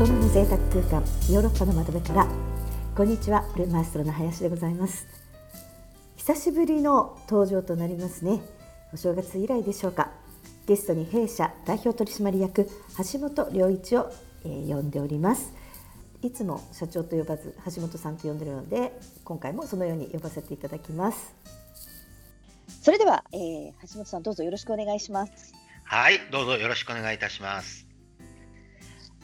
人の贅沢空間ヨーロッパの窓辺からこんにちはルーマーストロの林でございます。久しぶりの登場となりますね。お正月以来でしょうか。ゲストに弊社代表取締役橋本良一を、えー、呼んでおります。いつも社長と呼ばず橋本さんと呼んでるので今回もそのように呼ばせていただきます。それでは、えー、橋本さんどうぞよろしくお願いします。はいどうぞよろしくお願いいたします。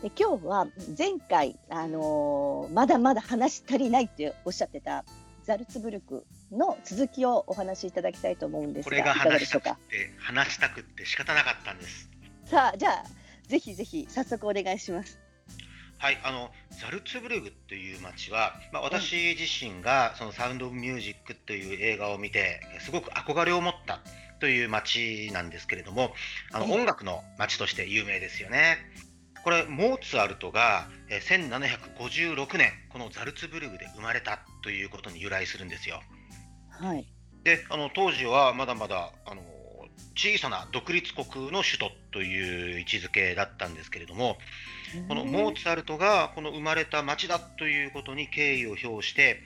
で今日は前回、あのー、まだまだ話し足りないっておっしゃってたザルツブルクの続きをお話しいただきたいと思うんですが、これが話したくて話したくて仕方なかったんです。さあ、じゃあぜひぜひ早速お願いします。はい、あのザルツブルグという街は、まあ、私自身がそのサウンド・オブ・ミュージックという映画を見てすごく憧れを持ったという街なんですけれどもあの音楽の街として有名ですよね。これモーツァルトが1756年このザルツブルグで生まれたということに由来するんですよ。はい、であの当時はまだまだあの小さな独立国の首都という位置づけだったんですけれどもこのモーツァルトがこの生まれた町だということに敬意を表して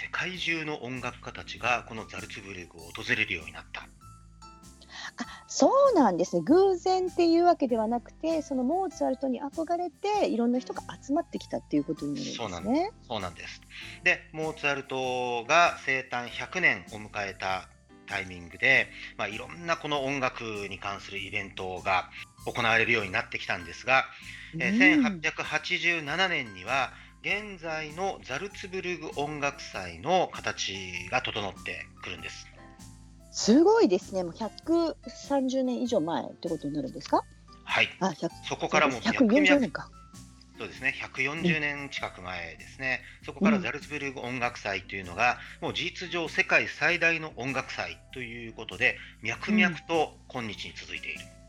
世界中の音楽家たちがこのザルツブルグを訪れるようになった。あそうなんですね偶然っていうわけではなくてそのモーツァルトに憧れていろんな人が集まってきたっていうことになるんですね。そうなんですでモーツァルトが生誕100年を迎えたタイミングで、まあ、いろんなこの音楽に関するイベントが行われるようになってきたんですが、うん、え1887年には現在のザルツブルグ音楽祭の形が整ってくるんです。すごいですね。もう130年以上前ってことになるんですか？はい。あそこからも140年か。そうですね、140年近く前ですね、うん、そこからザルツブルグ音楽祭というのが、もう事実上、世界最大の音楽祭ということで、脈々と今日に続いている。うん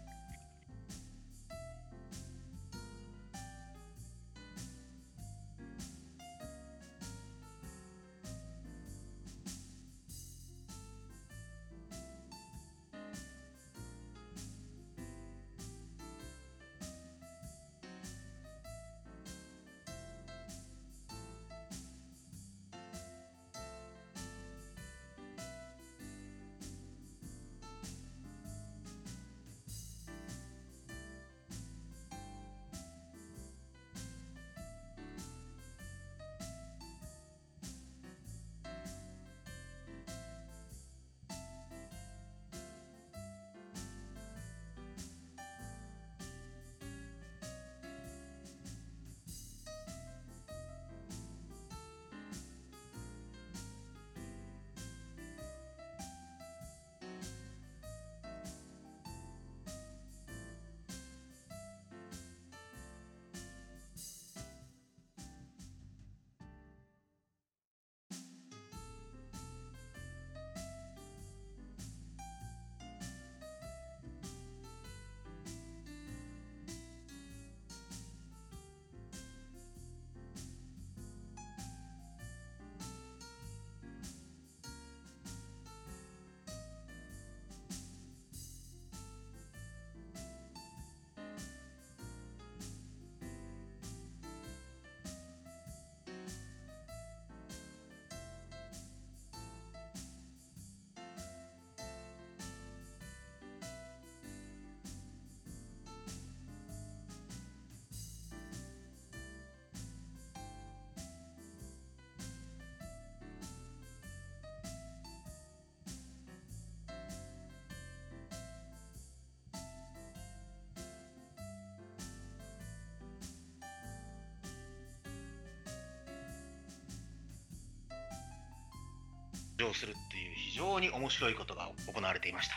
上するっていう非常に面白いことが行われていました。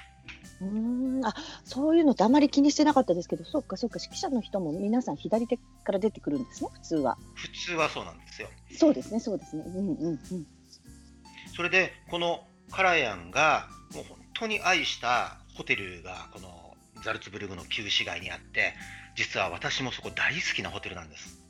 うんあそういうのってあまり気にしてなかったですけど、そっかそっか、指揮者の人も皆さん左手から出てくるんですね、普通は。普通はそうなんですよ。そうですね、そうですね。うんうんうん。それで、このカラヤンがもう本当に愛したホテルがこのザルツブルグの旧市街にあって、実は私もそこ大好きなホテルなんです。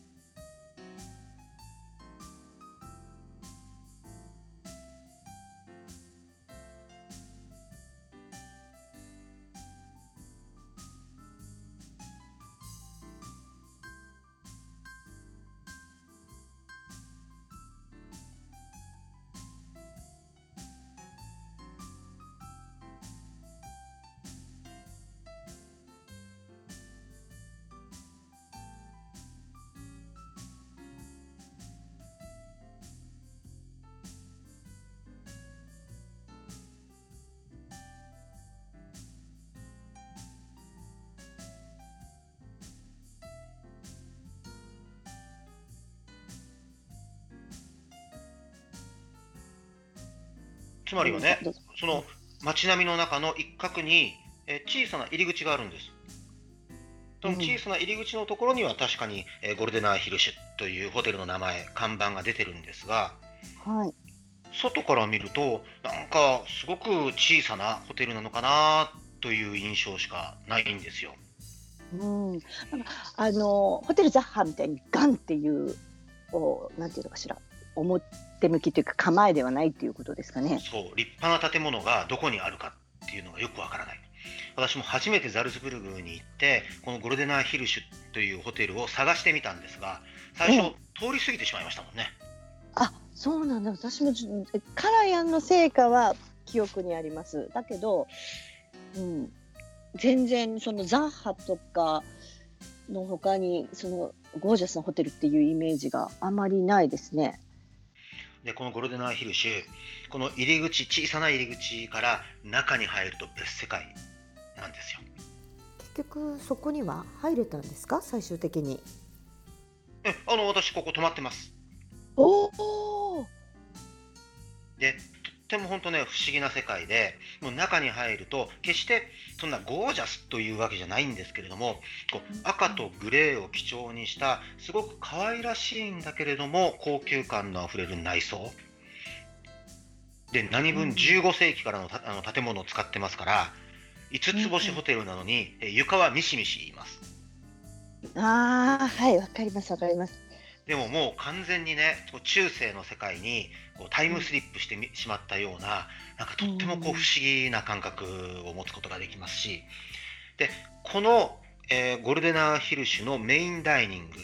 つまりはねその街並みの中の一角に、えー小さな入り口があるんです。その小さな入り口のところには確かに、えーゴルデナーヒルシュというホテルの名前、看板が出てるんですが、はい。外から見ると、なんかすごく小さなホテルなのかなという印象しかないんですよ。うん。なんかあのホテルザッハみたいにガンっていうおなんていうのかしら表向きというか構えではないっていうことですかね。そう、立派な建物がどこにあるかっていうのがよくわからない。私も初めてザルツブルグに行って、このゴルデナーヒルシュというホテルを探してみたんですが、最初、通り過ぎてしまいましたもんね。あ、そうなんだ。私もカラヤンの成果は記憶にあります。だけど、うん、全然そのザッハとかの他にそのゴージャスなホテルっていうイメージがあまりないですね。で、このゴルデナーヒルシュ、この入り口、小さな入り口から中に入ると別世界なんですよ。結局そこには入れたんですか？最終的にえ、あの、私ここ泊まってます。おお。で、とっても本当ね、不思議な世界で、もう中に入ると、決してそんなゴージャスというわけじゃないんですけれども、こう赤とグレーを基調にした、すごく可愛らしいんだけれども、高級感のあふれる内装。で、何分うん15世紀からのたあの建物を使ってますから、5つ星ホテルなのに、え床はミシミシ言います。ああ、はい、わかります、わかります。でももう完全にね、中世の世界にこうタイムスリップしてみしまったような、なんかとってもこううん不思議な感覚を持つことができますし、で、この、えーゴルデナーヒルシュのメインダイニング、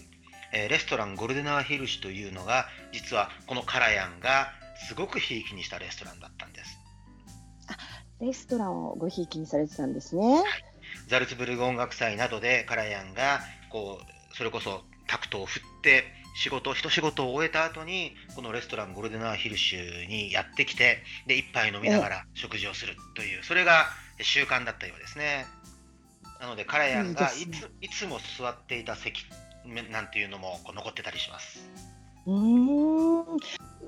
えーレストランゴルデナーヒルシュというのが、実はこのカラヤンがすごくひいきにしたレストランだったんです。レストランをごひいきにされてたんですね。ザルツブルグ音楽祭などでカラヤンがこうそれこそタクトを振って仕事一仕事を終えた後にこのレストランゴルデナーヒルシュにやってきてで一杯飲みながら食事をするというそれが習慣だったようですねなのでカラヤンがいついつも座っていた席なんていうのも残ってたりしますうーん。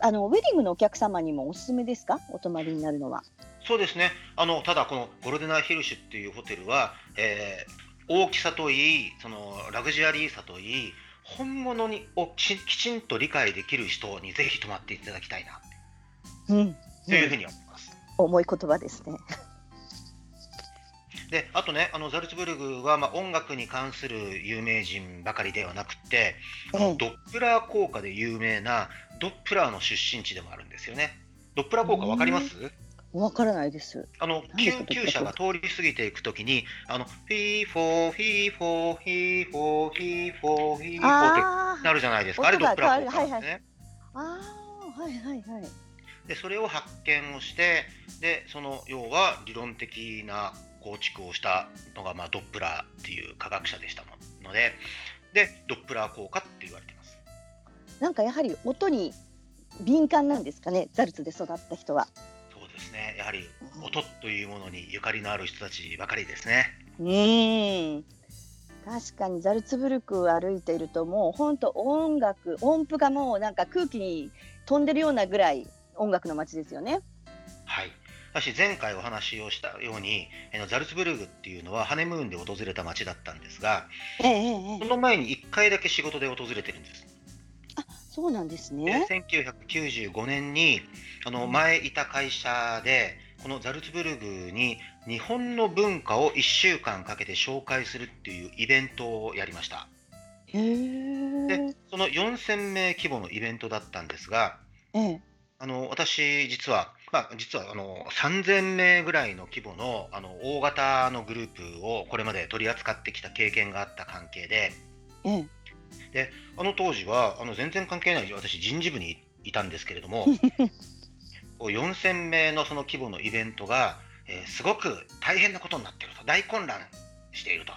あのウェディングのお客様にもおすすめですか？お泊まりになるのは。そうですねあのただこのゴルデナーヒルシュっていうホテルは、えー大きさといいそのラグジュアリーさといい本物にをききちんと理解できる人にぜひ泊まっていただきたいなうん。というふうに思います。重い言葉ですね。であとねあのザルツブルグは、まあ、音楽に関する有名人ばかりではなくて、あのええドップラー効果で有名なドップラーの出身地でもあるんですよね。ドップラー効果わかります？わからないです。あの救急車が通り過ぎていくときに、あのフィーフォー、フィーフォー、フィーフォー、フィーフォー、フィーフォーってあなるじゃないですか。あれドップラー効果ですね。あ、ああ、はいはいはい。でそれを発見をしてでその要は理論的な構築をしたのが、まあ、ドップラーっていう科学者でしたものででドップラー効果って言われてますなんかやはり音に敏感なんですかね。ザルツで育った人は。ですねやはり音というものにゆかりのある人たちばかりですねうん。確かにザルツブルク歩いているともう本当音楽音符がもうなんか空気に飛んでるようなぐらい音楽の街ですよね。はい私前回お話をしたようにザルツブルグっていうのはハネムーンで訪れた街だったんですがええ。その前に1回だけ仕事で訪れてるんですそうなんですでね。1995年にあの前いた会社でこのザルツブルグに日本の文化を1週間かけて紹介するっていうイベントをやりました。でその4000名規模のイベントだったんですがええ。あの私実は、まあ、実はあの3000名ぐらいの規模のあの大型のグループをこれまで取り扱ってきた経験があった関係でええ。あの当時はあの全然関係ない私人事部にいたんですけれども こう4000名のその規模のイベントが、えーすごく大変なことになっていると。大混乱していると。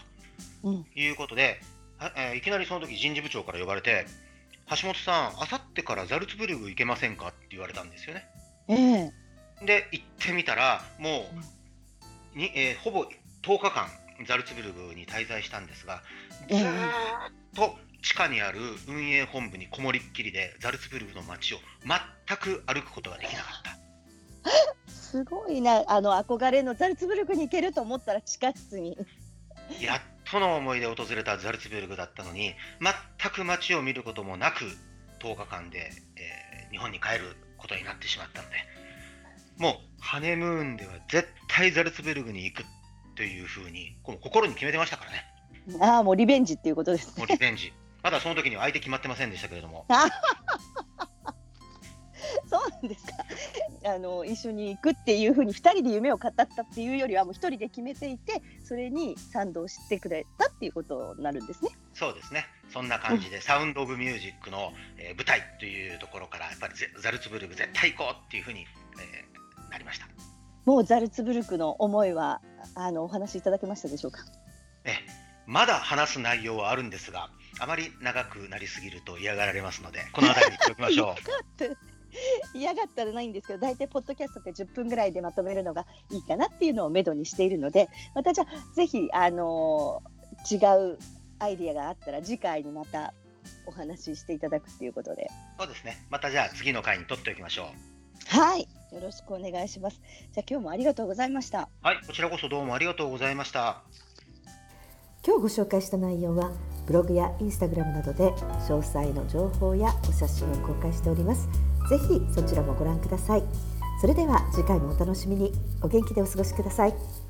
うん。いうことで、はえーいきなりその時人事部長から呼ばれて橋本さんあさってからザルツブルグ行けませんかって言われたんですよね。ええ。で行ってみたらもうに、えーほぼ10日間ザルツブルグに滞在したんですがずっと地下にある運営本部にこもりっきりでザルツブルグの街を全く歩くことができなかった。すごいな。あの憧れのザルツブルクに行けると思ったら地下室に。やっとの思いで訪れたザルツブルクだったのに全く街を見ることもなく10日間で、えー、日本に帰ることになってしまったのでもうハネムーンでは絶対ザルツブルクに行くというふうにこの心に決めてましたからね。ああもうリベンジっていうことですね。もうリベンジまだその時には相手決まってませんでしたけれども。そうなんですか。あの一緒に行くっていうふうに2人で夢を語ったっていうよりはもう1人で決めていてそれに賛同してくれたっていうことになるんですね。そうですね。そんな感じで、サウンド・オブ・ミュージックの、えー、舞台というところからやっぱりザルツブルク絶対行こうっていうふうに、えー、なりました。もうザルツブルクの思いはあのお話しいただけましたでしょうか？えまだ話す内容はあるんですがあまり長くなりすぎると嫌がられますのでこの辺りにしておきましょう。嫌がったらないんですけど大体ポッドキャストって10分ぐらいでまとめるのがいいかなっていうのをめどにしているのでまたじゃあぜひ、あのー、違うアイディアがあったら次回にまたお話ししていただくということで。そうですね。またじゃあ次の回に取っておきましょう。はい。よろしくお願いします。じゃあ今日もありがとうございました。はい。こちらこそどうもありがとうございました今日ご紹介した内容はブログやインスタグラムなどで詳細の情報やお写真を公開しております。ぜひそちらもご覧ください。それでは次回もお楽しみに。お元気でお過ごしください。